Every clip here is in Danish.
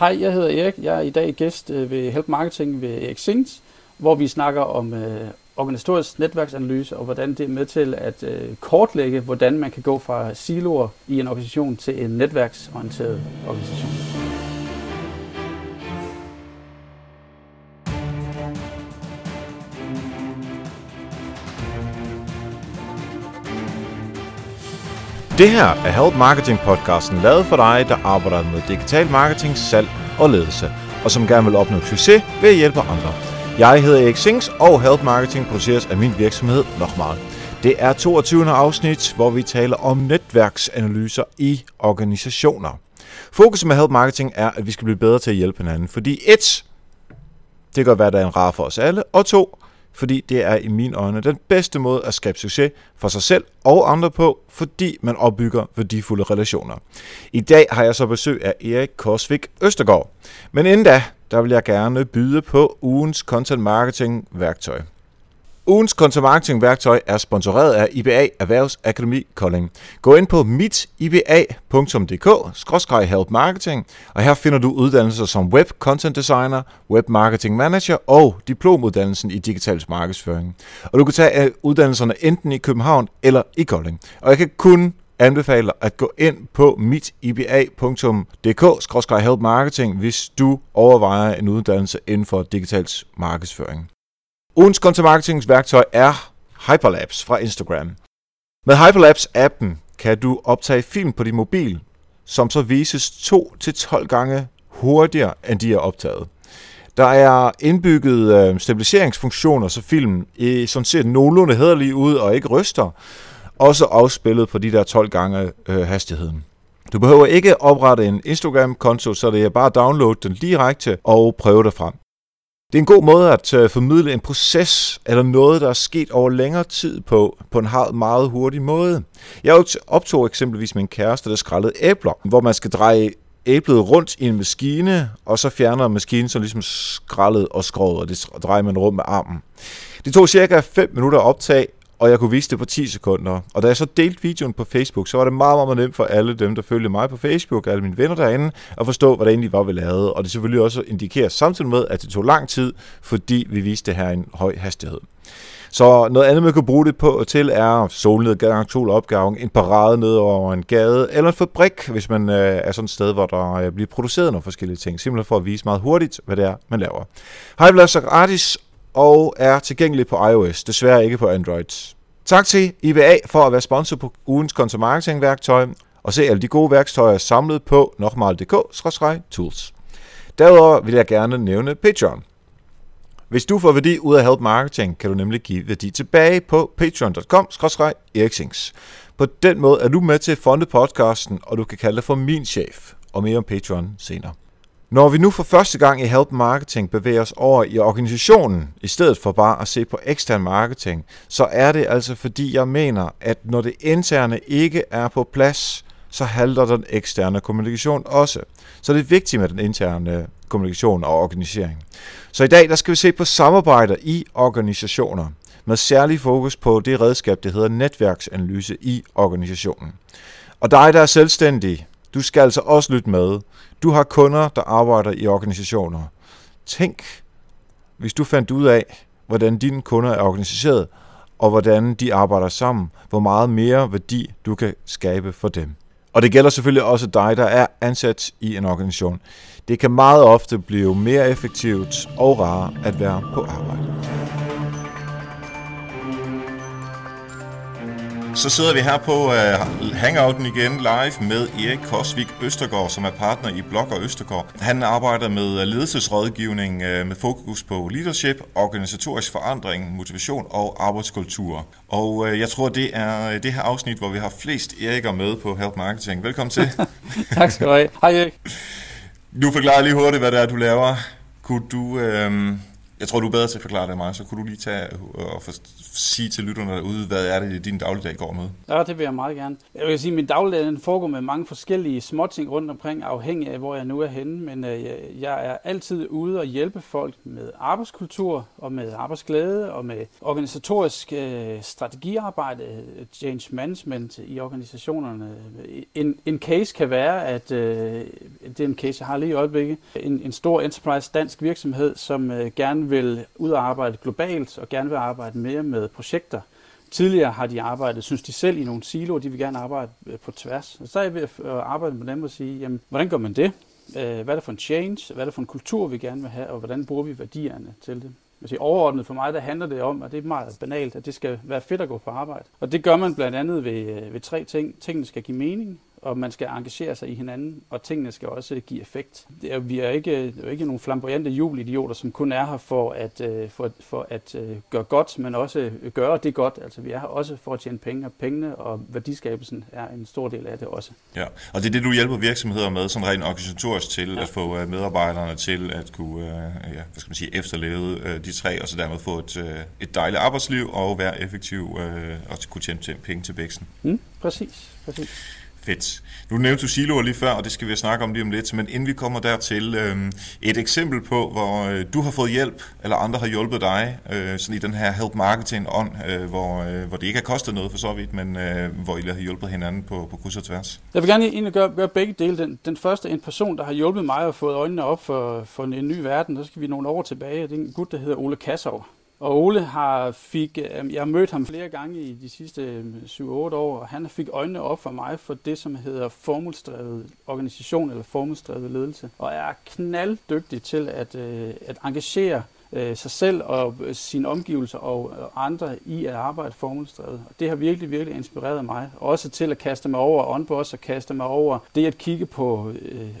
Hej, jeg hedder Erik. Jeg er i dag gæst øh, ved Help Marketing ved Erik Sings, hvor vi snakker om øh, organisatorisk netværksanalyse og hvordan det er med til at øh, kortlægge, hvordan man kan gå fra siloer i en organisation til en netværksorienteret organisation. Det her er Help Marketing podcasten lavet for dig, der arbejder med digital marketing, salg og ledelse, og som gerne vil opnå succes ved at hjælpe andre. Jeg hedder Erik Sings, og Help Marketing produceres af min virksomhed Nochmal. Det er 22. afsnit, hvor vi taler om netværksanalyser i organisationer. Fokus med Help Marketing er, at vi skal blive bedre til at hjælpe hinanden, fordi et, det gør hverdagen rar for os alle, og to, fordi det er i mine øjne den bedste måde at skabe succes for sig selv og andre på, fordi man opbygger værdifulde relationer. I dag har jeg så besøg af Erik Korsvik Østergaard. Men inden da, der vil jeg gerne byde på ugens content marketing værktøj. Ugens content marketing værktøj er sponsoreret af IBA Erhvervsakademi Kolding. Gå ind på mitiba.dk-help marketing, og her finder du uddannelser som Web Content Designer, Web Marketing Manager og diplomuddannelsen i digital markedsføring. Og du kan tage øh, uddannelserne enten i København eller i Kolding. Og jeg kan kun anbefale at gå ind på mitiba.dk-help marketing, hvis du overvejer en uddannelse inden for digital markedsføring. Ugens kontomarketingsværktøj værktøj er Hyperlapse fra Instagram. Med Hyperlapse-appen kan du optage film på din mobil, som så vises 2-12 gange hurtigere, end de er optaget. Der er indbygget øh, stabiliseringsfunktioner, så filmen i sådan set nogenlunde hederlig ud og ikke ryster. Også afspillet på de der 12 gange øh, hastigheden. Du behøver ikke oprette en Instagram-konto, så det er bare at downloade den direkte og prøve det frem. Det er en god måde at øh, formidle en proces eller noget, der er sket over længere tid på, på en meget hurtig måde. Jeg optog eksempelvis min kæreste, der skrællede æbler, hvor man skal dreje æblet rundt i en maskine, og så fjerner maskinen så ligesom skrællet og skrået, og det drejer man rundt med armen. Det tog cirka 5 minutter at optage, og jeg kunne vise det på 10 sekunder. Og da jeg så delte videoen på Facebook, så var det meget, meget nemt for alle dem, der følger mig på Facebook, alle mine venner derinde, at forstå, hvad det egentlig var, vi lavede. Og det selvfølgelig også indikerer samtidig med, at det tog lang tid, fordi vi viste det her i en høj hastighed. Så noget andet, man kan bruge det på til, er solnedgang, solopgang, en parade ned over en gade, eller en fabrik, hvis man øh, er sådan et sted, hvor der øh, bliver produceret nogle forskellige ting. Simpelthen for at vise meget hurtigt, hvad det er, man laver. Hej, er gratis, og er tilgængelig på iOS, desværre ikke på Android. Tak til IBA for at være sponsor på ugens kontomarketingværktøj, og se alle de gode værktøjer samlet på nokmal.dk-tools. Derudover vil jeg gerne nævne Patreon. Hvis du får værdi ud af Help Marketing, kan du nemlig give værdi tilbage på patreon.com-eriksings. På den måde er du med til at fonde podcasten, og du kan kalde dig for min chef, og mere om Patreon senere. Når vi nu for første gang i Help Marketing bevæger os over i organisationen, i stedet for bare at se på ekstern marketing, så er det altså fordi jeg mener, at når det interne ikke er på plads, så halter den eksterne kommunikation også. Så det er vigtigt med den interne kommunikation og organisering. Så i dag der skal vi se på samarbejder i organisationer, med særlig fokus på det redskab, der hedder netværksanalyse i organisationen. Og dig, der er selvstændig, du skal altså også lytte med. Du har kunder, der arbejder i organisationer. Tænk, hvis du fandt ud af, hvordan dine kunder er organiseret, og hvordan de arbejder sammen, hvor meget mere værdi du kan skabe for dem. Og det gælder selvfølgelig også dig, der er ansat i en organisation. Det kan meget ofte blive mere effektivt og rarere at være på arbejde. Så sidder vi her på uh, Hangouten igen live med Erik Korsvik Østergaard, som er partner i Blogger Østergaard. Han arbejder med ledelsesrådgivning uh, med fokus på leadership, organisatorisk forandring, motivation og arbejdskultur. Og uh, jeg tror, det er det her afsnit, hvor vi har flest Erik'er med på Help Marketing. Velkommen til. tak skal du have. Hej Erik. Du forklarer lige hurtigt, hvad det er, du laver. Kunne du... Uh, jeg tror, du er bedre til at forklare det end mig, så kunne du lige tage og for, sige til lytterne derude, hvad er det, din dagligdag går med? Ja, det vil jeg meget gerne. Jeg vil sige, at min dagligdag den foregår med mange forskellige småting rundt omkring, afhængig af, hvor jeg nu er henne. Men øh, jeg er altid ude og hjælpe folk med arbejdskultur og med arbejdsglæde og med organisatorisk øh, strategiarbejde, øh, change management i organisationerne. En, en case kan være, at øh, det er en case, jeg har lige i øjeblikket, en, en stor enterprise dansk virksomhed, som øh, gerne vil ud og arbejde globalt og gerne vil arbejde mere med projekter. Tidligere har de arbejdet, synes de selv, i nogle siloer, de vil gerne arbejde øh, på tværs. Og så er jeg ved at arbejde med dem og sige, jamen, hvordan gør man det? Øh, hvad er det for en change? Hvad er det for en kultur, vi gerne vil have? Og hvordan bruger vi værdierne til det? Altså, overordnet for mig, der handler det om, og det er meget banalt, at det skal være fedt at gå på arbejde. Og det gør man blandt andet ved, øh, ved tre ting. Tingene skal give mening, og man skal engagere sig i hinanden, og tingene skal også give effekt. Det er, vi er ikke, det er ikke nogle flamboyante jubelidioter, som kun er her for at, øh, for, for at øh, gøre godt, men også gøre det godt. Altså vi er her også for at tjene penge, og pengene og værdiskabelsen er en stor del af det også. Ja, og det er det, du hjælper virksomheder med, sådan rent organisatorisk til ja. at få øh, medarbejderne til at kunne ja, hvad skal man sige, efterleve de tre, og så dermed få et, et dejligt arbejdsliv og være effektiv og kunne tjene penge til væksten. Mm, præcis, præcis. Fedt. Nu nævnte du siloer lige før, og det skal vi snakke om lige om lidt, men inden vi kommer dertil, øh, et eksempel på, hvor øh, du har fået hjælp, eller andre har hjulpet dig, øh, sådan i den her help marketing ånd, øh, hvor, øh, hvor det ikke har kostet noget for så vidt, men øh, hvor I har hjulpet hinanden på, på kryds og tværs. Jeg vil gerne egentlig gøre, gøre begge dele. Den, den første en person, der har hjulpet mig og fået øjnene op for, for en, en ny verden, så skal vi nogle år tilbage. Det er en gut, der hedder Ole Kassov. Og Ole har fik, øh, jeg har mødt ham flere gange i de sidste øh, 7-8 år, og han fik øjnene op for mig for det, som hedder formålsdrevet organisation eller formålsdrevet ledelse. Og er knalddygtig til at, øh, at engagere sig selv og sine omgivelser og andre i at arbejde formålsdrevet. Og det har virkelig, virkelig inspireret mig. Også til at kaste mig over onboards og kaste mig over det at kigge på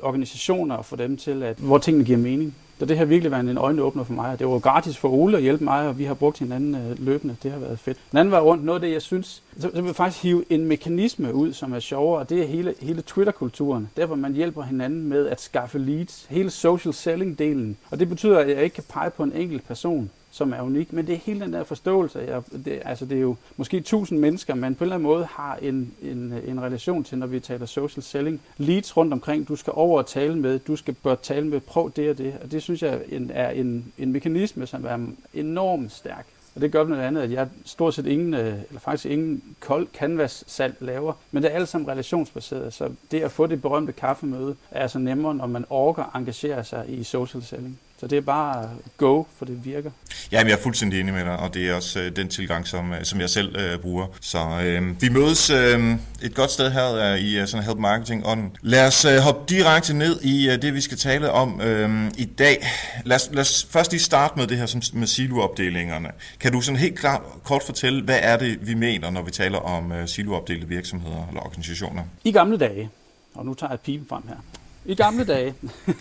organisationer og få dem til, at, hvor tingene giver mening. Så det har virkelig været en øjenåbner for mig. Det var gratis for Ole at hjælpe mig, og vi har brugt hinanden øh, løbende. Det har været fedt. Den anden var rundt noget af det, jeg synes, så, så vil faktisk hive en mekanisme ud, som er sjovere, og det er hele, hele Twitter-kulturen. Der, hvor man hjælper hinanden med at skaffe leads. Hele social selling-delen. Og det betyder, at jeg ikke kan pege på en enkelt person som er unik, men det er hele den der forståelse. Jeg, det, altså det er jo måske tusind mennesker, man på en eller anden måde har en, en, en relation til, når vi taler social selling. Leads rundt omkring, du skal over og tale med, du skal bør tale med, prøv det og det. Og det synes jeg en, er en, en mekanisme, som er enormt stærk. Og det gør blandt andet, at jeg stort set ingen, øh, eller faktisk ingen kold canvas-salg laver, men det er alt sammen relationsbaseret, så det at få det berømte kaffemøde er altså nemmere, når man orker engagere sig i social selling. Så det er bare go, for det virker. Ja, jeg er fuldstændig enig med dig, og det er også øh, den tilgang, som, øh, som jeg selv øh, bruger. Så øh, vi mødes øh, et godt sted her øh, i uh, sådan Help Marketing On. Lad os øh, hoppe direkte ned i øh, det, vi skal tale om øh, i dag. Lad os, lad os først lige starte med det her som, med siloopdelingerne. Kan du sådan helt klart kort fortælle, hvad er det, vi mener, når vi taler om øh, siloopdelte virksomheder eller organisationer? I gamle dage, og nu tager jeg pipen frem her. I gamle dage,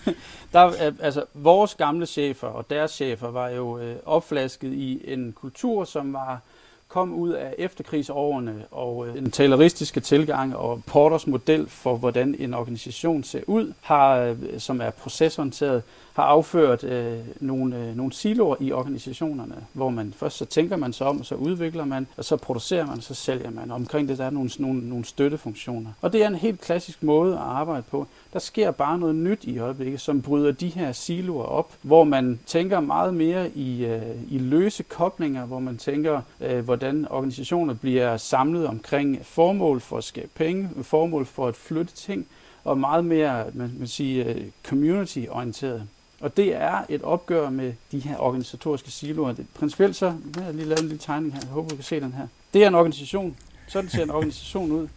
der, øh, altså vores gamle chefer og deres chefer var jo øh, opflasket i en kultur, som var kom ud af efterkrigsårene og øh, den taleristiske tilgang og Porters model for, hvordan en organisation ser ud, har, øh, som er procesorienteret, har afført øh, nogle, øh, nogle siloer i organisationerne, hvor man først så tænker man sig om, og så udvikler man, og så producerer man, og så sælger man. Og omkring det der er nogle, nogle, nogle støttefunktioner. Og det er en helt klassisk måde at arbejde på. Der sker bare noget nyt i øjeblikket, som bryder de her siloer op, hvor man tænker meget mere i, øh, i løse koblinger, hvor man tænker, øh, hvordan organisationer bliver samlet omkring formål for at skabe penge, formål for at flytte ting, og meget mere man, man siger, øh, community-orienteret. Og det er et opgør med de her organisatoriske siloer. Principielt så, jeg har lige lavet en lille tegning her, jeg håber, du kan se den her. Det er en organisation. Sådan ser en organisation ud.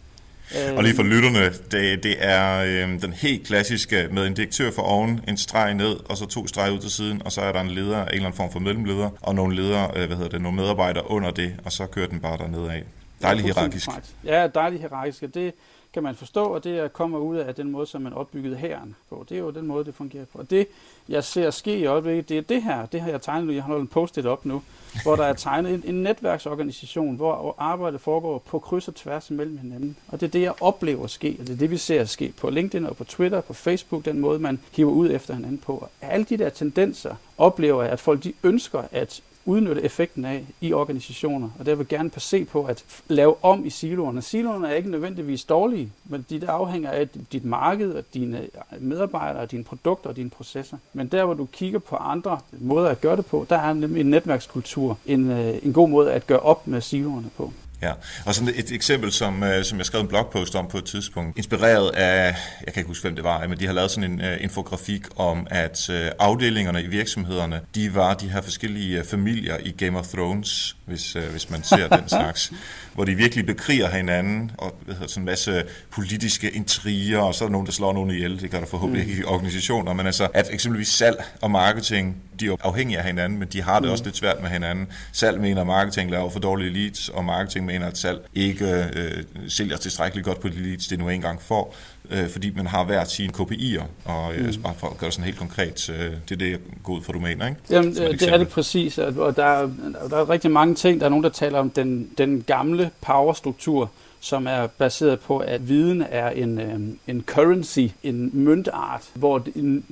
Og lige for lytterne, det, det er øh, den helt klassiske med en direktør for oven, en streg ned, og så to streger ud til siden, og så er der en leder, en eller anden form for mellemleder, og nogle ledere, øh, hvad hedder det, nogle medarbejdere under det, og så kører den bare dernede af. Dejligt hierarkisk. Ja, dejligt hierarkisk. Det, kan man forstå, og det kommer ud af den måde, som man opbyggede hæren på. Det er jo den måde, det fungerer på. Og det, jeg ser ske i øjeblikket, det er det her. Det har jeg tegnet nu. Jeg har holdt en post-it op nu, hvor der er tegnet en, en netværksorganisation, hvor arbejdet foregår på kryds og tværs mellem hinanden. Og det er det, jeg oplever ske, og det er det, vi ser ske på LinkedIn og på Twitter, på Facebook, den måde, man hiver ud efter hinanden på. Og alle de der tendenser oplever jeg, at folk de ønsker at udnytte effekten af i organisationer, og der vil gerne se på at lave om i siloerne. Siloerne er ikke nødvendigvis dårlige, men de der afhænger af dit marked, og dine øh, medarbejdere, dine produkter og dine processer. Men der, hvor du kigger på andre måder at gøre det på, der er nemlig en netværkskultur en, øh, en god måde at gøre op med siloerne på. Ja, og sådan et eksempel, som, øh, som jeg skrev en blogpost om på et tidspunkt, inspireret af, jeg kan ikke huske, hvem det var, men de har lavet sådan en uh, infografik om, at uh, afdelingerne i virksomhederne, de var de her forskellige familier i Game of Thrones, hvis, uh, hvis man ser den slags, hvor de virkelig bekriger hinanden, og hvad hedder, sådan en masse politiske intriger, og så er der nogen, der slår nogen ihjel, det gør der forhåbentlig mm. ikke i organisationer, men altså, at eksempelvis salg og marketing de er afhængige af hinanden, men de har det mm. også lidt svært med hinanden. Salg mener, marketing laver for dårlige leads, og marketing mener, at salg ikke øh, sælger tilstrækkeligt godt på de leads, det nu engang får, øh, fordi man har hver sine KPI'er, og øh, mm. bare for at gøre det sådan helt konkret, øh, det er det, jeg går ud fra, du mener, ikke? Jamen, det er det præcis, og der er, der er rigtig mange ting. Der er nogen, der taler om den, den gamle powerstruktur, som er baseret på, at viden er en, øh, en currency, en møntart, hvor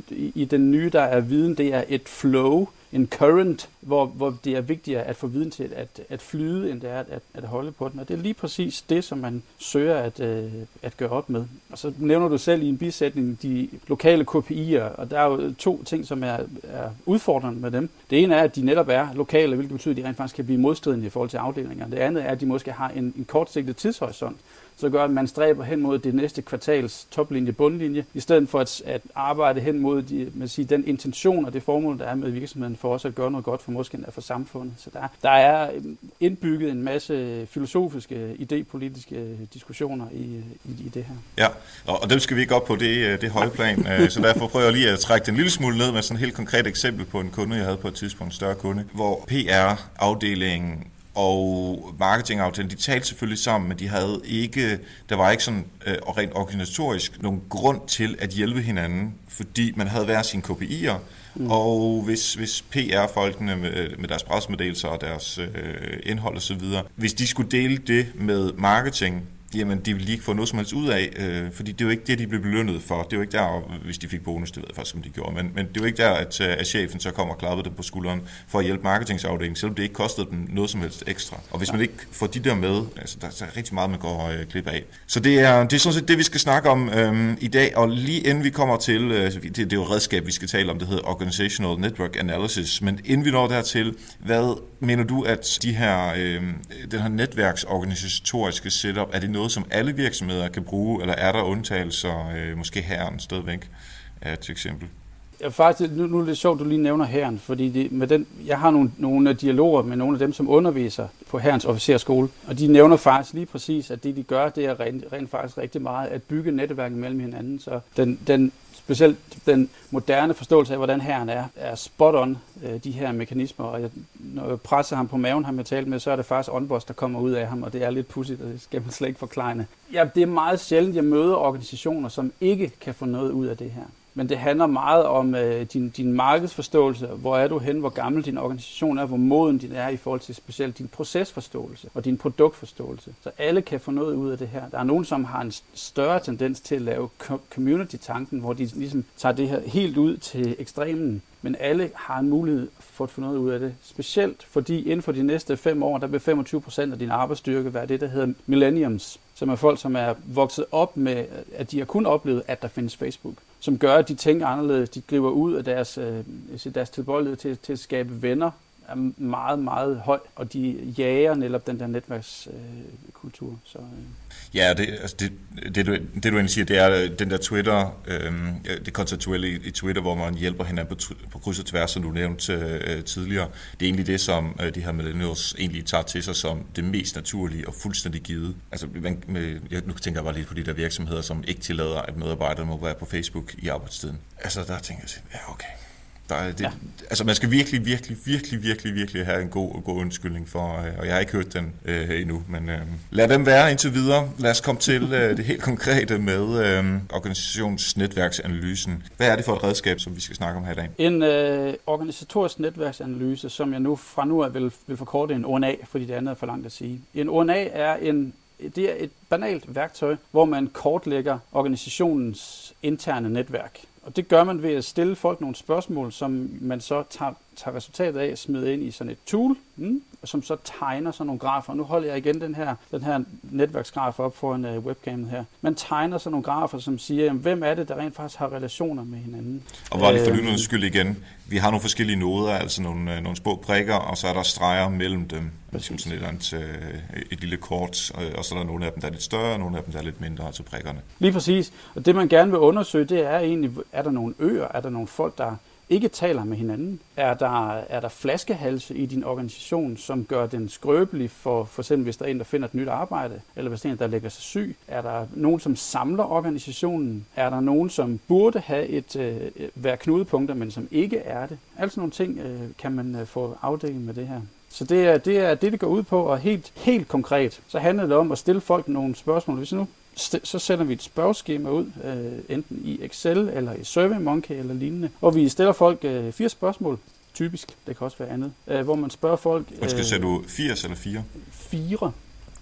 i den nye, der er viden, det er et flow, en current, hvor, hvor det er vigtigere at få viden til at, at flyde, end det er at, at, at holde på den. Og det er lige præcis det, som man søger at, øh, at gøre op med. Og så nævner du selv i en bisætning de lokale KPI'er, og der er jo to ting, som er, er udfordrende med dem. Det ene er, at de netop er lokale, hvilket betyder, at de rent faktisk kan blive modstridende i forhold til afdelinger. Det andet er, at de måske har en, en kortsigtet tidshorisont, så gør, at man stræber hen mod det næste kvartals toplinje, bundlinje, i stedet for at, at arbejde hen mod de, man siger, den intention og det formål, der er med virksomheden for også at gøre noget godt for måske for samfundet. Så der, der er øh, indbygget en masse øh, filosofiske, idépolitiske øh, diskussioner i, i, i det her. Ja, og, og dem skal vi ikke op på det, det høje plan, så derfor prøver jeg lige at trække den lille smule ned med sådan et helt konkret eksempel på en kunde, jeg havde på et tidspunkt, en større kunde, hvor PR-afdelingen og marketingaftalen, de talte selvfølgelig sammen, men de havde ikke, der var ikke sådan øh, rent organisatorisk nogen grund til at hjælpe hinanden, fordi man havde hver sine KPI'er, mm. og hvis, hvis PR-folkene med, med deres pressemeddelelser og deres øh, indhold osv., hvis de skulle dele det med marketing, jamen de ville ikke få noget som helst ud af, øh, fordi det er jo ikke det, de blev belønnet for. Det er jo ikke der, hvis de fik bonus, det ved jeg faktisk, om de gjorde, men, men det er jo ikke der, at, øh, at chefen så kommer og klapper det på skulderen for at hjælpe marketingsafdelingen, selvom det ikke kostede dem noget som helst ekstra. Og hvis man ikke får de der med, altså der, der er rigtig meget, man går øh, klip af. Så det er, det er sådan set det, vi skal snakke om øh, i dag, og lige inden vi kommer til, øh, det, det er jo redskab, vi skal tale om, det hedder Organizational Network Analysis, men inden vi når dertil, hvad mener du, at de her, øh, den her netværksorganisatoriske setup, er det noget, som alle virksomheder kan bruge, eller er der undtagelser, øh, måske herren stadigvæk er et eksempel? Ja, faktisk, nu, nu er det sjovt, du lige nævner herren, fordi det, med den, jeg har nogle, nogle dialoger med nogle af dem, som underviser på herrens officerskole, og de nævner faktisk lige præcis, at det de gør, det er rent, rent faktisk rigtig meget at bygge netværk mellem hinanden, så den, den specielt den moderne forståelse af, hvordan herren er, er spot on øh, de her mekanismer. Og jeg, når jeg presser ham på maven, ham jeg talt med, så er det faktisk onboss, der kommer ud af ham, og det er lidt pudsigt, og det skal man slet ikke forklare. Ja, det er meget sjældent, jeg møder organisationer, som ikke kan få noget ud af det her men det handler meget om øh, din, din markedsforståelse. Hvor er du hen? Hvor gammel din organisation er? Hvor moden din er i forhold til specielt din procesforståelse og din produktforståelse. Så alle kan få noget ud af det her. Der er nogen, som har en større tendens til at lave community-tanken, hvor de ligesom tager det her helt ud til ekstremen. Men alle har en mulighed for at få noget ud af det. Specielt fordi inden for de næste fem år, der vil 25 procent af din arbejdsstyrke være det, der hedder millenniums som er folk, som er vokset op med, at de har kun oplevet, at der findes Facebook, som gør, at de tænker anderledes, de griber ud af deres, øh, deres tilbøjelighed til, til at skabe venner, er meget, meget høj, og de jager netop den der netværkskultur. Øh, så, øh. Ja, det, altså det, det, du, det du egentlig siger, det er øh, den der Twitter, øh, det konceptuelle i, i Twitter, hvor man hjælper hinanden på, på kryds og tværs, som du nævnte øh, øh, tidligere. Det er egentlig det, som øh, de her millennials egentlig tager til sig som det mest naturlige og fuldstændig givet. Altså, man, med, jeg, nu tænker jeg bare lidt på de der virksomheder, som ikke tillader, at medarbejdere må være på Facebook i arbejdstiden. Altså, der tænker jeg, ja, okay der er det, ja. Altså man skal virkelig, virkelig, virkelig, virkelig, virkelig have en god, god undskyldning for, øh, og jeg har ikke hørt den øh, endnu, men øh, lad dem være indtil videre. Lad os komme til øh, det helt konkrete med øh, organisationsnetværksanalysen. Hvad er det for et redskab, som vi skal snakke om her i dag? En øh, organisatorisk netværksanalyse, som jeg nu fra nu af vil, vil forkorte en ONA, fordi det andet er for langt at sige. En ONA er en det er et banalt værktøj, hvor man kortlægger organisationens interne netværk. Og det gør man ved at stille folk nogle spørgsmål, som man så tager, tager resultatet af smider ind i sådan et tool, mm, som så tegner sådan nogle grafer. Nu holder jeg igen den her, den her netværksgraf op foran uh, webcamet her. Man tegner sådan nogle grafer, som siger, jamen, hvem er det, der rent faktisk har relationer med hinanden. Og bare lige for øh, lytternes skyld igen, vi har nogle forskellige noder, altså nogle, øh, nogle små prikker, og så er der streger mellem dem, ligesom sådan et, andet, øh, et lille kort, og så er der nogle af dem, der er lidt større, og nogle af dem, der er lidt mindre, altså prikkerne. Lige præcis. Og det man gerne vil undersøge, det er egentlig, er der nogle øer, er der nogle folk, der ikke taler med hinanden? Er der, er der flaskehalse i din organisation, som gør den skrøbelig for, for eksempel hvis der er en, der finder et nyt arbejde, eller hvis der er en, der lægger sig syg? Er der nogen, som samler organisationen? Er der nogen, som burde have et øh, være knudepunkter, men som ikke er det? Altså nogle ting øh, kan man øh, få afdækket med det her. Så det er, det er det, det går ud på, og helt, helt konkret, så handler det om at stille folk nogle spørgsmål. Hvis nu så sender vi et spørgeskema ud, øh, enten i Excel eller i SurveyMonkey eller lignende, hvor vi stiller folk øh, fire spørgsmål, typisk, det kan også være andet, øh, hvor man spørger folk... Øh, skal sætte du 80 eller 4? Fire.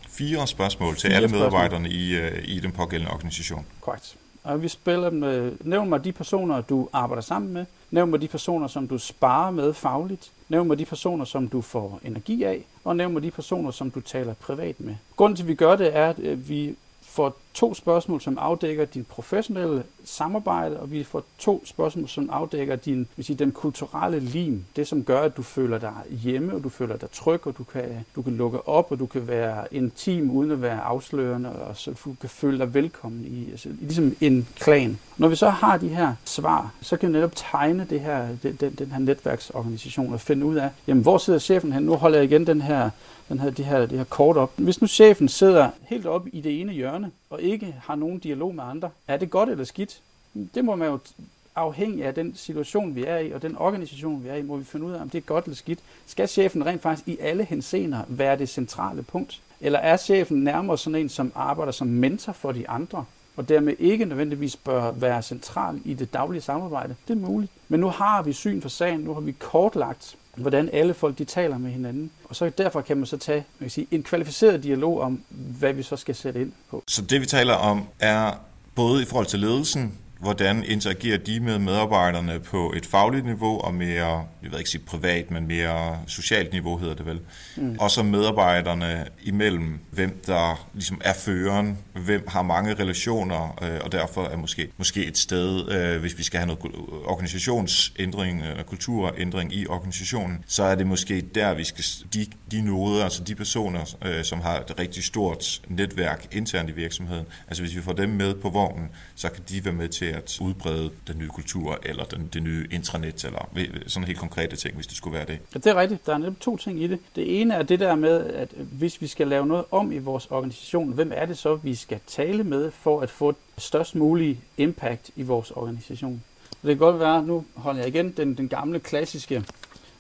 Fire spørgsmål til fire alle medarbejderne i, øh, i den pågældende organisation. Korrekt. Og vi spiller dem, øh, nævn mig de personer, du arbejder sammen med, nævn mig de personer, som du sparer med fagligt, nævn mig de personer, som du får energi af, og nævn mig de personer, som du taler privat med. Grunden til, at vi gør det, er, at vi får to spørgsmål, som afdækker din professionelle samarbejde, og vi får to spørgsmål, som afdækker din, vil sige, den kulturelle lim. Det, som gør, at du føler dig hjemme, og du føler dig tryg, og du kan, du kan lukke op, og du kan være intim uden at være afslørende, og så du kan føle dig velkommen i, altså, ligesom en klan. Når vi så har de her svar, så kan vi netop tegne det her, den, den, den her netværksorganisation og finde ud af, jamen, hvor sidder chefen hen? Nu holder jeg igen den her den her, det, her, det her kort op. Hvis nu chefen sidder helt oppe i det ene hjørne, og ikke har nogen dialog med andre, er det godt eller skidt? Det må man jo afhængig af den situation, vi er i, og den organisation, vi er i, må vi finde ud af, om det er godt eller skidt. Skal chefen rent faktisk i alle henseender være det centrale punkt? Eller er chefen nærmere sådan en, som arbejder som mentor for de andre, og dermed ikke nødvendigvis bør være central i det daglige samarbejde? Det er muligt. Men nu har vi syn for sagen, nu har vi kortlagt hvordan alle folk de taler med hinanden. Og så derfor kan man så tage man kan sige, en kvalificeret dialog om, hvad vi så skal sætte ind på. Så det vi taler om er både i forhold til ledelsen, hvordan interagerer de med medarbejderne på et fagligt niveau og mere, jeg ved ikke sige privat, men mere socialt niveau hedder det vel. Mm. Og så medarbejderne imellem, hvem der ligesom er føreren, hvem har mange relationer, øh, og derfor er måske, måske et sted, øh, hvis vi skal have noget organisationsændring eller kulturændring i organisationen, så er det måske der, vi skal, de, de noder, altså de personer, øh, som har et rigtig stort netværk internt i virksomheden, altså hvis vi får dem med på vognen, så kan de være med til at udbrede den nye kultur, eller den, det nye intranet, eller sådan helt konkrete ting, hvis det skulle være det. Ja, det er rigtigt. Der er netop to ting i det. Det ene er det der med, at hvis vi skal lave noget om i vores organisation, hvem er det så, vi skal tale med, for at få størst mulig impact i vores organisation? Det kan godt være, nu holder jeg igen den, den gamle klassiske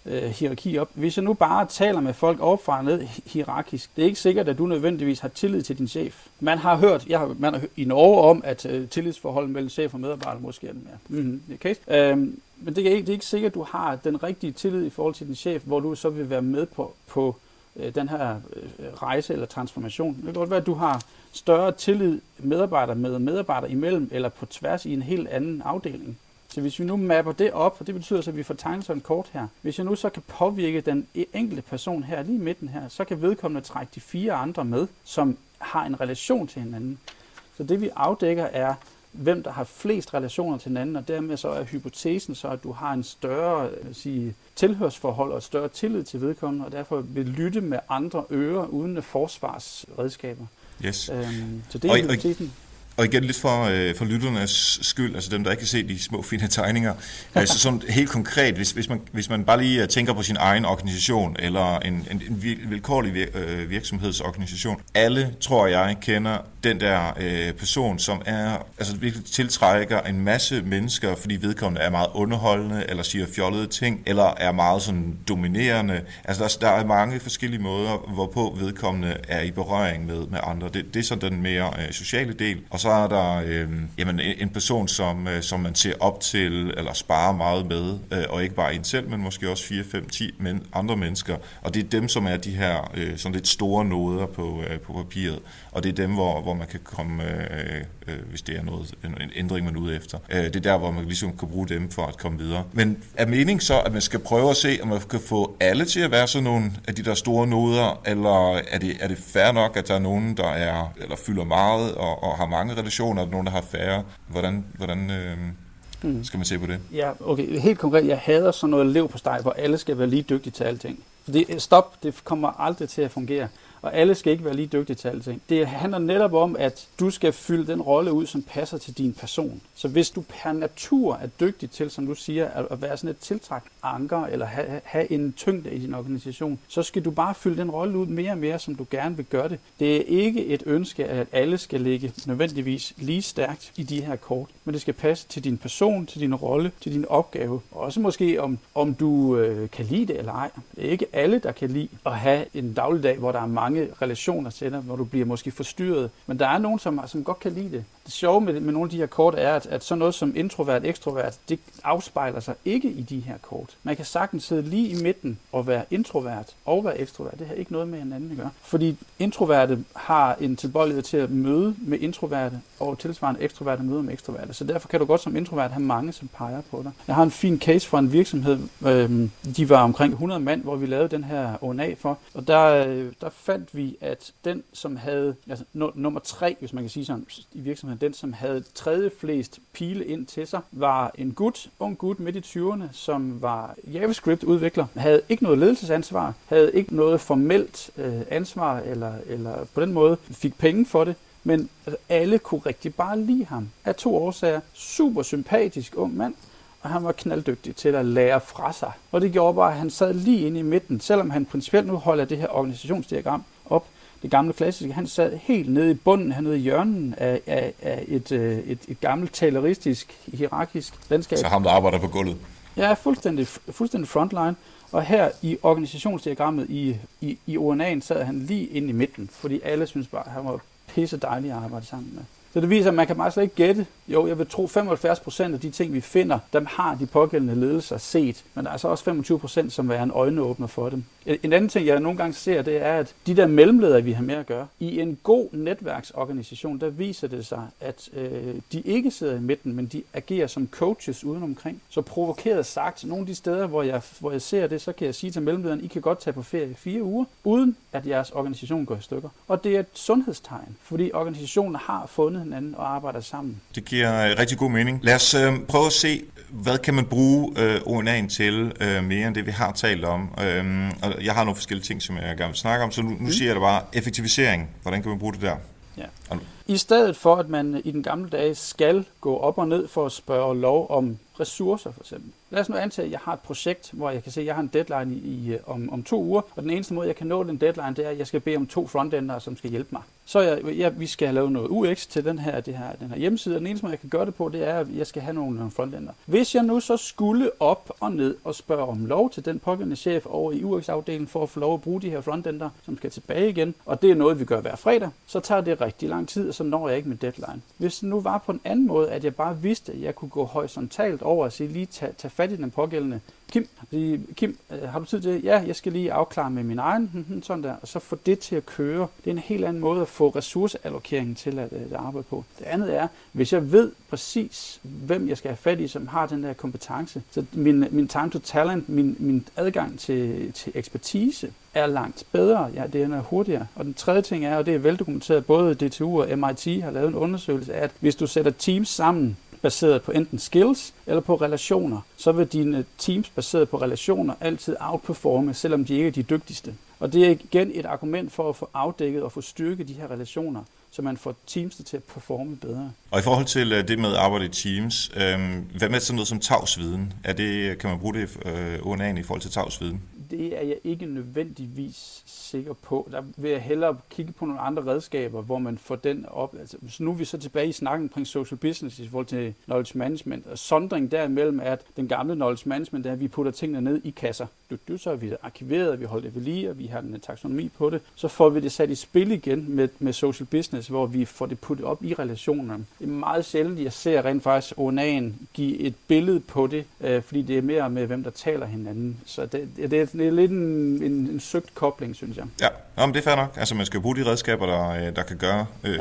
øh, hierarki op. Hvis jeg nu bare taler med folk op fra ned hierarkisk, det er ikke sikkert, at du nødvendigvis har tillid til din chef. Man har hørt, jeg har, man har hørt i Norge om, at øh, tillidsforholdet mellem chef og medarbejder måske er den mere. Mm-hmm, okay. øhm, men det er, ikke, det er ikke sikkert, at du har den rigtige tillid i forhold til din chef, hvor du så vil være med på, på øh, den her øh, rejse eller transformation. Det kan godt være, at du har større tillid medarbejder med medarbejder imellem, eller på tværs i en helt anden afdeling. Så hvis vi nu mapper det op, og det betyder så, at vi får tegnet sådan kort her. Hvis jeg nu så kan påvirke den enkelte person her, lige i midten her, så kan vedkommende trække de fire andre med, som har en relation til hinanden. Så det vi afdækker er, hvem der har flest relationer til hinanden, og dermed så er hypotesen så, at du har en større sige, tilhørsforhold og større tillid til vedkommende, og derfor vil lytte med andre ører uden forsvarsredskaber. Yes. Øhm, så det er hypotesen. Og igen lidt for, øh, for lytternes skyld, altså dem, der ikke kan se de små fine tegninger. altså sådan helt konkret, hvis, hvis, man, hvis man bare lige øh, tænker på sin egen organisation, eller en, en, en vilkårlig vir, øh, virksomhedsorganisation. Alle, tror jeg, kender den der øh, person, som er altså virkelig tiltrækker en masse mennesker, fordi vedkommende er meget underholdende, eller siger fjollede ting, eller er meget sådan dominerende. Altså der, der er mange forskellige måder, hvorpå vedkommende er i berøring med, med andre. Det, det er sådan den mere øh, sociale del. Og så er der øh, jamen, en person, som, øh, som man ser op til, eller sparer meget med, øh, og ikke bare en selv, men måske også 4, 5, 10 men andre mennesker. Og det er dem, som er de her øh, sådan lidt store noder på, øh, på papiret. Og det er dem, hvor, hvor man kan komme, øh, øh, hvis det er noget, en, en ændring, man er ude efter. Øh, det er der, hvor man ligesom kan bruge dem for at komme videre. Men er meningen så, at man skal prøve at se, om man kan få alle til at være sådan nogle af de der store noder, eller er det, er det fair nok, at der er nogen, der er, eller fylder meget og, og har mange relationer, og nogen, der har færre? Hvordan, hvordan øh, mm. skal man se på det? Ja, okay. Helt konkret, jeg hader sådan noget lev på steg, hvor alle skal være lige dygtige til alting. Fordi stop, det kommer aldrig til at fungere og alle skal ikke være lige dygtige til alting. Det handler netop om, at du skal fylde den rolle ud, som passer til din person. Så hvis du per natur er dygtig til, som du siger, at være sådan et tiltrakt anker, eller have, have en tyngde i din organisation, så skal du bare fylde den rolle ud mere og mere, som du gerne vil gøre det. Det er ikke et ønske, at alle skal ligge nødvendigvis lige stærkt i de her kort, men det skal passe til din person, til din rolle, til din opgave. og Også måske om, om du øh, kan lide det eller ej. Det er ikke alle, der kan lide at have en dagligdag, hvor der er mange mange relationer til dig, hvor du bliver måske forstyrret. Men der er nogen, som, altså, som godt kan lide det. Det sjove med, med nogle af de her kort er, at, at sådan noget som introvert, ekstrovert, det afspejler sig ikke i de her kort. Man kan sagtens sidde lige i midten og være introvert og være ekstrovert. Det har ikke noget med hinanden at gøre. Fordi introverte har en tilbøjelighed til at møde med introverte, og tilsvarende ekstroverte møder med ekstroverte. Så derfor kan du godt som introvert have mange, som peger på dig. Jeg har en fin case fra en virksomhed. Øhm, de var omkring 100 mand, hvor vi lavede den her ONA for. Og der, øh, der fandt fandt vi, at den, som havde, altså nummer tre, hvis man kan sige sådan, i virksomheden, den, som havde tredje flest pile ind til sig, var en gut, ung gut midt i 20'erne, som var JavaScript-udvikler, havde ikke noget ledelsesansvar, havde ikke noget formelt øh, ansvar, eller, eller på den måde fik penge for det, men altså, alle kunne rigtig bare lide ham. Af to årsager. Super sympatisk ung mand, og han var knalddygtig til at lære fra sig. Og det gjorde bare, at han sad lige inde i midten, selvom han principielt nu holder det her organisationsdiagram op, det gamle klassiske, han sad helt nede i bunden, han nede i hjørnen af, af, af et, øh, et, et gammelt taleristisk, hierarkisk landskab. Så ham, der arbejder på gulvet? Ja, fuldstændig, fuldstændig frontline. Og her i organisationsdiagrammet i, i, i ONA'en sad han lige inde i midten, fordi alle synes bare, at han var pisse dejlig at arbejde sammen med. Så det viser, at man kan meget slet ikke gætte. Jo, jeg vil tro 75 procent af de ting, vi finder, dem har de pågældende ledelser set. Men der er så også 25 procent, som vil være en øjenåbner for dem. En anden ting, jeg nogle gange ser, det er, at de der mellemledere, vi har med at gøre, i en god netværksorganisation, der viser det sig, at øh, de ikke sidder i midten, men de agerer som coaches udenomkring. Så provokeret sagt, nogle af de steder, hvor jeg, hvor jeg ser det, så kan jeg sige til mellemlederen, I kan godt tage på ferie i fire uger, uden at jeres organisation går i stykker. Og det er et sundhedstegn, fordi organisationen har fundet hinanden og arbejder sammen. Det giver øh, rigtig god mening. Lad os øh, prøve at se, hvad kan man bruge øh, ONA'en til øh, mere end det, vi har talt om. Øh, og jeg har nogle forskellige ting, som jeg gerne vil snakke om, så nu, nu mm. siger jeg det bare, effektivisering, hvordan kan man bruge det der? Ja. I stedet for, at man i den gamle dage skal gå op og ned for at spørge lov om ressourcer for eksempel. Lad os nu antage, at jeg har et projekt, hvor jeg kan se, at jeg har en deadline i, i, øh, om, om to uger, og den eneste måde, jeg kan nå den deadline, det er, at jeg skal bede om to frontender, som skal hjælpe mig. Så jeg, jeg, vi skal have lavet noget UX til den her, det her, den her hjemmeside, og den eneste måde, jeg kan gøre det på, det er, at jeg skal have nogle, nogle frontender. Hvis jeg nu så skulle op og ned og spørge om lov til den pågældende chef over i UX-afdelingen for at få lov at bruge de her frontender, som skal tilbage igen, og det er noget, vi gør hver fredag, så tager det rigtig lang tid, og så når jeg ikke min deadline. Hvis det nu var på en anden måde, at jeg bare vidste, at jeg kunne gå horisontalt over og sige, lige tage, tage fat i den pågældende Kim, sige, Kim, øh, har du tid til det? Ja, jeg skal lige afklare med min egen, mhm, mhm, sådan der, og så få det til at køre. Det er en helt anden måde at få ressourceallokeringen til at, øh, at arbejde på. Det andet er, hvis jeg ved præcis, hvem jeg skal have fat i, som har den der kompetence, så min, min time to talent, min, min adgang til, til ekspertise, er langt bedre. Ja, det er hurtigere. Og den tredje ting er, og det er veldokumenteret, både DTU og MIT har lavet en undersøgelse af, at hvis du sætter teams sammen, baseret på enten skills eller på relationer, så vil dine teams baseret på relationer altid outperforme, selvom de ikke er de dygtigste. Og det er igen et argument for at få afdækket og få styrket de her relationer så man får teams til at performe bedre. Og i forhold til øh, det med at arbejde i teams, øh, hvad med sådan noget som tavsviden? Er det, kan man bruge det øh, under i forhold til tavsviden? Det er jeg ikke nødvendigvis sikker på. Der vil jeg hellere kigge på nogle andre redskaber, hvor man får den op. Altså, så nu er vi så tilbage i snakken omkring social business i forhold til knowledge management. Og sondring derimellem er, at den gamle knowledge management er, at vi putter tingene ned i kasser. Du, du, så er vi arkiveret, vi holder det ved lige, og vi har en taksonomi på det. Så får vi det sat i spil igen med, med social business, hvor vi får det puttet op i relationerne. Det er meget sjældent, jeg ser rent faktisk ONA'en give et billede på det, øh, fordi det er mere med, hvem der taler hinanden. Så det, det, det er lidt en, en, en søgt kobling, synes jeg. Ja, Nå, men det er fair nok. Altså, man skal bruge de redskaber, der, øh, der kan gøre øh,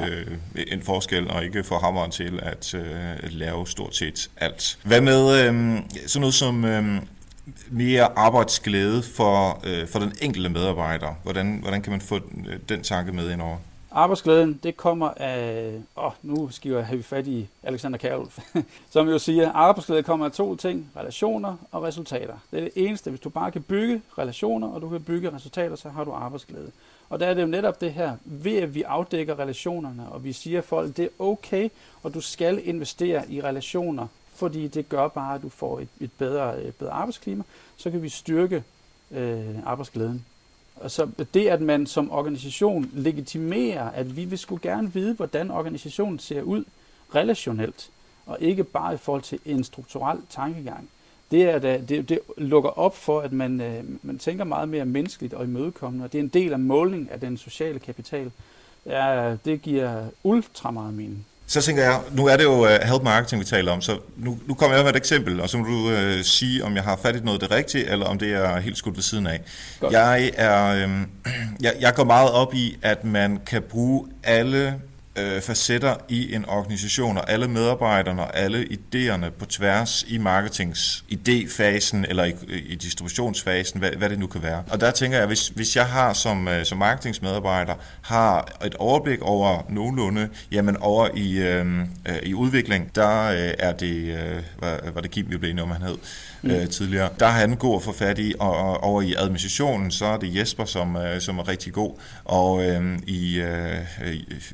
ja. en forskel, og ikke få hammeren til at øh, lave stort set alt. Hvad med øh, sådan noget som øh, mere arbejdsglæde for, øh, for den enkelte medarbejder? Hvordan, hvordan kan man få den tanke med ind over? Arbejdsglæden, det kommer af, åh, oh, nu skal vi have fat i Alexander Kærulf, som jo siger, arbejdsglæde kommer af to ting, relationer og resultater. Det er det eneste, hvis du bare kan bygge relationer, og du kan bygge resultater, så har du arbejdsglæde. Og der er det jo netop det her, ved at vi afdækker relationerne, og vi siger folk, det er okay, og du skal investere i relationer, fordi det gør bare, at du får et, et bedre, et bedre arbejdsklima, så kan vi styrke øh, arbejdsglæden. Altså så det, at man som organisation legitimerer, at vi vil skulle gerne vide, hvordan organisationen ser ud relationelt, og ikke bare i forhold til en strukturel tankegang. Det, er da, det, det lukker op for, at man, øh, man tænker meget mere menneskeligt og imødekommende, og det er en del af måling af den sociale kapital. Ja, det giver ultra meget mening. Så tænker jeg, nu er det jo uh, help marketing, vi taler om, så nu, nu kommer jeg med et eksempel, og så må du uh, sige, om jeg har fat i noget det rigtige, eller om det er helt skudt ved siden af. Godt. Jeg, er, um, jeg, jeg går meget op i, at man kan bruge alle øh, facetter i en organisation, og alle medarbejderne og alle idéerne på tværs i marketings idéfasen eller i, i distributionsfasen, hvad, hvad det nu kan være. Og der tænker jeg, hvis, hvis jeg har som, øh, som marketingsmedarbejder har et overblik over nogenlunde, jamen over i, øh, øh, i udvikling, der øh, er det, øh, var, var det Kim, vi blev enige om, han hed mm. øh, tidligere. Der har han god at få fat i, og, og over i administrationen, så er det Jesper, som, øh, som er rigtig god, og øh, i øh,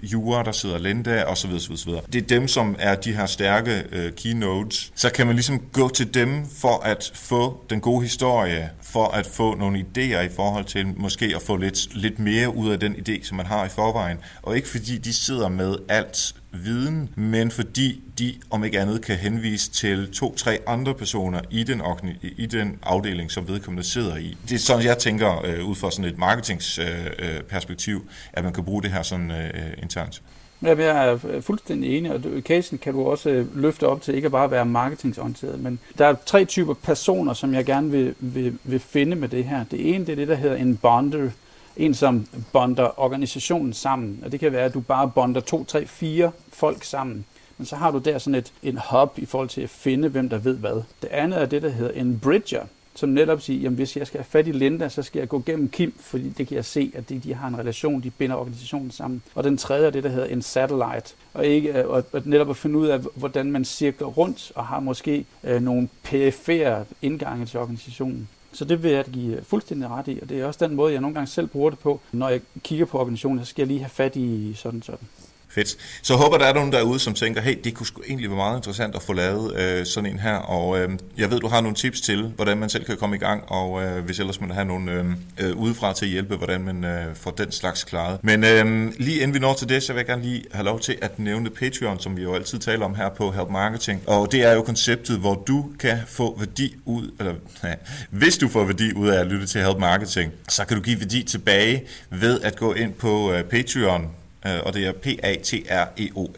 jura, der sidder Linda, og så videre, så videre, så videre. Det er dem, som er de her stærke øh, keynotes. Så kan man ligesom gå til dem for at få den gode historie, for at få nogle idéer i forhold til måske at få lidt, lidt mere ud af den idé, som man har i forvejen. Og ikke fordi de sidder med alt viden, men fordi de om ikke andet kan henvise til to-tre andre personer i den, i den afdeling, som vedkommende sidder i. Det er sådan, jeg tænker øh, ud fra sådan et marketingsperspektiv, øh, øh at man kan bruge det her sådan øh, øh internt. Ja, jeg er øh, fuldstændig enig, og casen kan du også øh, løfte op til ikke at bare være marketingsorienteret, men der er tre typer personer, som jeg gerne vil, vil, vil finde med det her. Det ene det er det, der hedder en bonder, en som bonder organisationen sammen, og det kan være, at du bare bonder to, tre, fire folk sammen. Men så har du der sådan et, en hub i forhold til at finde, hvem der ved hvad. Det andet er det, der hedder en bridger, som netop siger, jamen hvis jeg skal have fat i Linda, så skal jeg gå gennem Kim, fordi det kan jeg se, at de, de har en relation, de binder organisationen sammen. Og den tredje er det, der hedder en satellite, og, ikke, øh, og, og netop at finde ud af, hvordan man cirkler rundt og har måske øh, nogle perifære indgange til organisationen. Så det vil jeg give øh, fuldstændig ret i, og det er også den måde, jeg nogle gange selv bruger det på. Når jeg kigger på organisationen, så skal jeg lige have fat i sådan sådan. Fedt. Så håber, der er nogen derude, som tænker, hey, det kunne sgu egentlig være meget interessant at få lavet øh, sådan en her, og øh, jeg ved, du har nogle tips til, hvordan man selv kan komme i gang, og øh, hvis ellers man har nogle øh, øh, udefra til at hjælpe, hvordan man øh, får den slags klaret. Men øh, lige inden vi når til det, så vil jeg gerne lige have lov til at nævne Patreon, som vi jo altid taler om her på Help Marketing, og det er jo konceptet, hvor du kan få værdi ud, eller ja, hvis du får værdi ud af at lytte til Help Marketing, så kan du give værdi tilbage ved at gå ind på øh, Patreon, Øh, og det er p a t r e o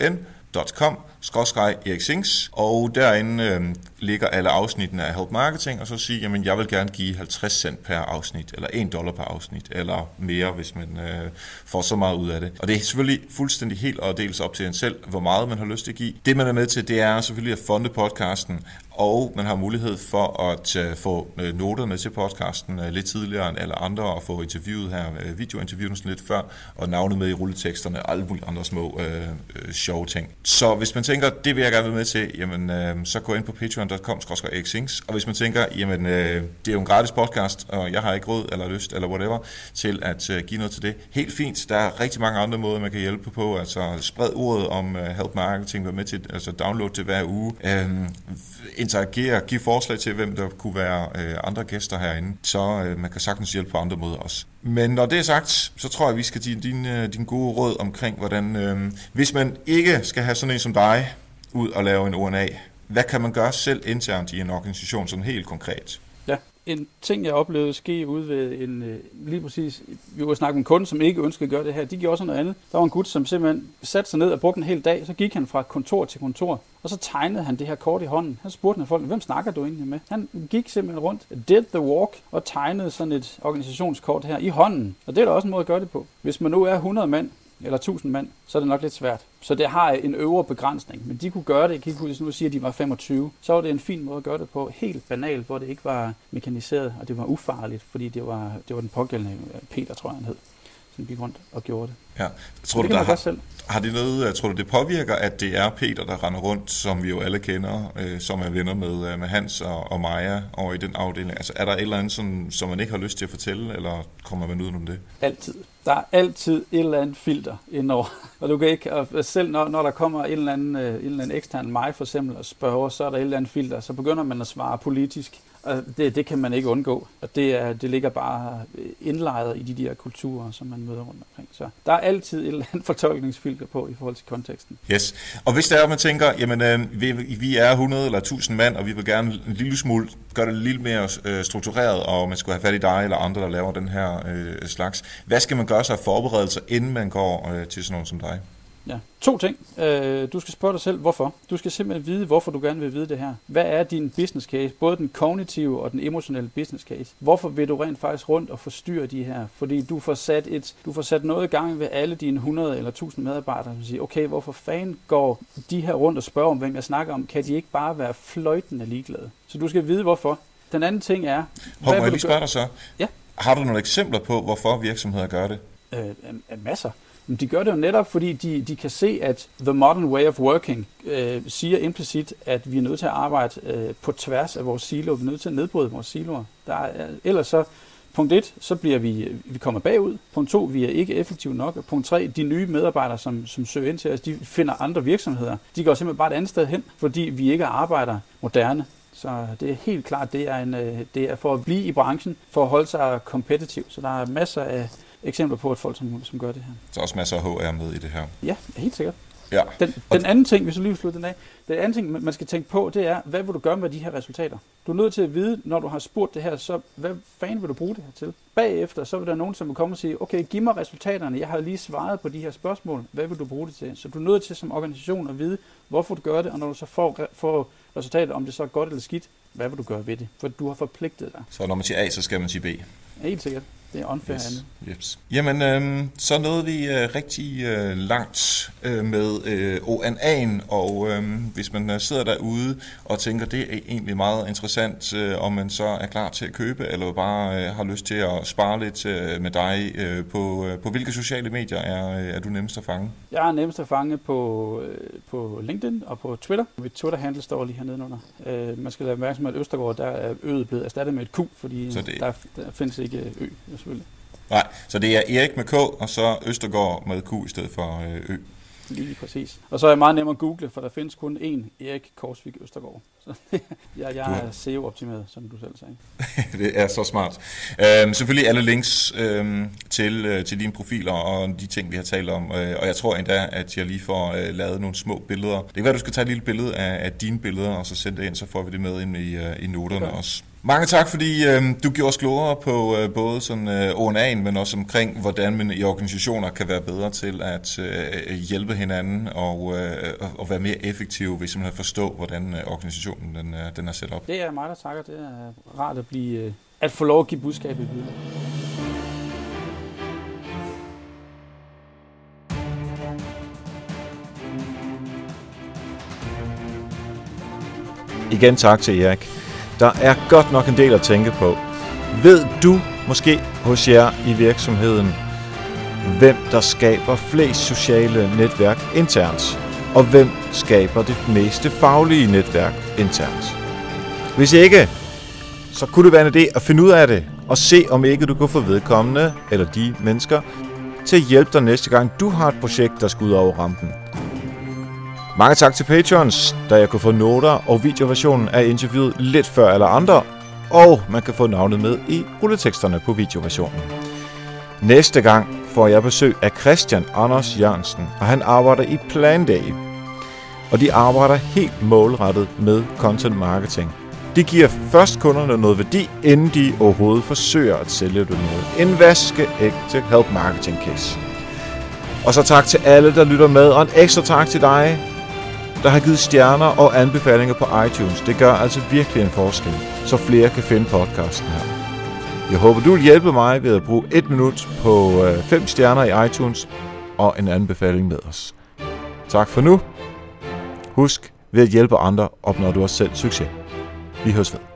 ncom skråstreg Erik Sings, og derinde øh, ligger alle afsnittene af Help Marketing, og så sige, jamen jeg vil gerne give 50 cent per afsnit, eller 1 dollar per afsnit, eller mere, hvis man øh, får så meget ud af det. Og det er selvfølgelig fuldstændig helt og dels op til en selv, hvor meget man har lyst til at give. Det man er med til, det er selvfølgelig at fonde podcasten, og man har mulighed for at øh, få øh, noter med til podcasten øh, lidt tidligere end alle andre, og få interviewet her, uh, videointerviewet lidt før, og navnet med i rulleteksterne, og alle mulige andre små øh, øh, sjove ting. Så hvis man tænker, det vil jeg gerne være med til, jamen, øh, så gå ind på Patreon patreon.com og hvis man tænker, jamen, øh, det er jo en gratis podcast, og jeg har ikke råd eller lyst eller whatever til at øh, give noget til det, helt fint. Der er rigtig mange andre måder, man kan hjælpe på, altså spred ordet om øh, help marketing, vær med til, altså download til hver uge, øh, interagere, give forslag til, hvem der kunne være øh, andre gæster herinde, så øh, man kan sagtens hjælpe på andre måder også. Men når det er sagt, så tror jeg, vi skal give din, øh, din gode råd omkring, hvordan, øh, hvis man ikke skal have sådan en som dig ud og lave en ONA, hvad kan man gøre selv internt i en organisation, sådan helt konkret? Ja, en ting, jeg oplevede ske ude ved en, øh, lige præcis, vi var snakket med en kunde, som ikke ønskede at gøre det her, de gjorde også noget andet. Der var en gut, som simpelthen satte sig ned og brugte en hel dag, så gik han fra kontor til kontor, og så tegnede han det her kort i hånden. Han spurgte han folk, hvem snakker du egentlig med? Han gik simpelthen rundt, did the walk, og tegnede sådan et organisationskort her i hånden. Og det er da også en måde at gøre det på. Hvis man nu er 100 mand, eller 1000 mand, så er det nok lidt svært. Så det har en øvre begrænsning, men de kunne gøre det. Jeg kunne nu sige, at de var 25. Så var det en fin måde at gøre det på, helt banalt, hvor det ikke var mekaniseret, og det var ufarligt, fordi det var, det var den pågældende Peter, tror jeg han hed, som gik rundt og gjorde det. Ja. Tror det du, der har, selv. har det noget, tror du, det påvirker, at det er Peter, der render rundt, som vi jo alle kender, øh, som er venner med, øh, med Hans og, og Maja over i den afdeling? Altså er der et eller andet, som, som man ikke har lyst til at fortælle, eller kommer man ud om det? Altid. Der er altid et eller andet filter indover. Og du kan ikke, og selv når, når der kommer en eller, anden, øh, en eller anden ekstern mig for eksempel og spørger, så er der et eller andet filter, så begynder man at svare politisk. Og det, det kan man ikke undgå. Og det, er, det ligger bare øh, indlejret i de der kulturer, som man møder rundt omkring. Så der er altid et eller andet fortolkningsfilter på i forhold til konteksten. Yes. Og hvis der er, at man tænker, jamen øh, vi, vi er 100 eller 1000 mand, og vi vil gerne en lille smule gøre det lidt mere øh, struktureret, og man skulle have fat i dig eller andre, der laver den her øh, slags. Hvad skal man gøre sig af forberedelser, inden man går øh, til sådan nogen som dig? Ja. To ting. Øh, du skal spørge dig selv, hvorfor. Du skal simpelthen vide, hvorfor du gerne vil vide det her. Hvad er din business case? Både den kognitive og den emotionelle business case. Hvorfor vil du rent faktisk rundt og forstyrre de her? Fordi du får sat, et, du får sat noget i gang ved alle dine 100 eller 1000 medarbejdere, som siger, okay, hvorfor fanden går de her rundt og spørger om, hvem jeg snakker om? Kan de ikke bare være fløjtende ligeglade? Så du skal vide, hvorfor. Den anden ting er... Hov, må jeg lige spørge dig så? Ja. Har du nogle eksempler på, hvorfor virksomheder gør det? Øh, masser. Men de gør det jo netop, fordi de, de kan se, at the modern way of working øh, siger implicit, at vi er nødt til at arbejde øh, på tværs af vores siloer. Vi er nødt til at nedbryde vores siloer. Der er, øh, ellers så, punkt et, så bliver vi, øh, vi kommer bagud. Punkt to, vi er ikke effektive nok. Og punkt tre, de nye medarbejdere, som, som søger ind til os, de finder andre virksomheder. De går simpelthen bare et andet sted hen, fordi vi ikke arbejder moderne. Så det er helt klart, det er, en, øh, det er for at blive i branchen, for at holde sig kompetitiv. Så der er masser af eksempler på, at folk, som, som gør det her. Så også masser af HR med i det her. Ja, helt sikkert. Ja. Den, den anden ting, hvis du lige slutte den af, den anden ting, man skal tænke på, det er, hvad vil du gøre med de her resultater? Du er nødt til at vide, når du har spurgt det her, så hvad fanden vil du bruge det her til? Bagefter, så vil der nogen, som vil komme og sige, okay, giv mig resultaterne, jeg har lige svaret på de her spørgsmål, hvad vil du bruge det til? Så du er nødt til som organisation at vide, hvorfor du gør det, og når du så får, får resultatet, om det så er godt eller skidt, hvad vil du gøre ved det? For du har forpligtet dig. Så når man siger A, så skal man sige B. Ja, helt sikkert. Det er unfair yes. Yes. Jamen, øh, så nåede vi øh, rigtig øh, langt øh, med øh, ONA'en, og øh, hvis man øh, sidder derude og tænker, det er egentlig meget interessant, øh, om man så er klar til at købe, eller bare øh, har lyst til at spare lidt øh, med dig, øh, på, øh, på hvilke sociale medier er, øh, er du nemmest at fange? Jeg er nemmest at fange på, øh, på LinkedIn og på Twitter. Mit Twitter-handle står lige hernede under. Øh, man skal lade opmærksom, at Østergaard, der er øget blevet erstattet med et Q, fordi det... der, der findes ikke ø selvfølgelig. Nej, så det er Erik med K, og så Østergaard med Q i stedet for øh, Ø. Lige præcis. Og så er det meget nemmere at google, for der findes kun én Erik Korsvik Østergaard. Så jeg, jeg er SEO-optimeret, som du selv sagde. det er så smart. Øhm, selvfølgelig alle links øhm, til, øh, til dine profiler og de ting, vi har talt om. Øh, og jeg tror endda, at jeg lige får øh, lavet nogle små billeder. Det kan være, at du skal tage et lille billede af, af dine billeder, og så sende det ind, så får vi det med ind i, øh, i noterne okay. også. Mange tak, fordi øh, du gjorde os klogere på øh, både sådan øh, ONA'en, men også omkring, hvordan man i organisationer kan være bedre til at øh, hjælpe hinanden og, øh, og være mere effektive, hvis man forstå, hvordan øh, organisationen den, øh, den er sat op. Det er mig, der takker. Det er rart at, blive, øh, at få lov at give budskabet videre. Igen tak til Erik. Der er godt nok en del at tænke på. Ved du måske hos jer i virksomheden, hvem der skaber flest sociale netværk internt? og hvem skaber det meste faglige netværk internt. Hvis ikke, så kunne det være en idé at finde ud af det, og se om ikke du kan få vedkommende, eller de mennesker, til at hjælpe dig næste gang du har et projekt, der skal ud over rampen. Mange tak til Patreons, da jeg kunne få noter og videoversionen af interviewet lidt før alle andre, og man kan få navnet med i rulleteksterne på videoversionen. Næste gang får jeg besøg af Christian Anders Jørgensen, og han arbejder i Planday. Og de arbejder helt målrettet med content marketing. De giver først kunderne noget værdi, inden de overhovedet forsøger at sælge dem noget. En vaskeægte help marketing case. Og så tak til alle, der lytter med, og en ekstra tak til dig, der har givet stjerner og anbefalinger på iTunes. Det gør altså virkelig en forskel, så flere kan finde podcasten her. Jeg håber, du vil hjælpe mig ved at bruge et minut på øh, 5 stjerner i iTunes og en anbefaling med os. Tak for nu. Husk, ved at hjælpe andre opnår du også selv succes. Vi høres ved.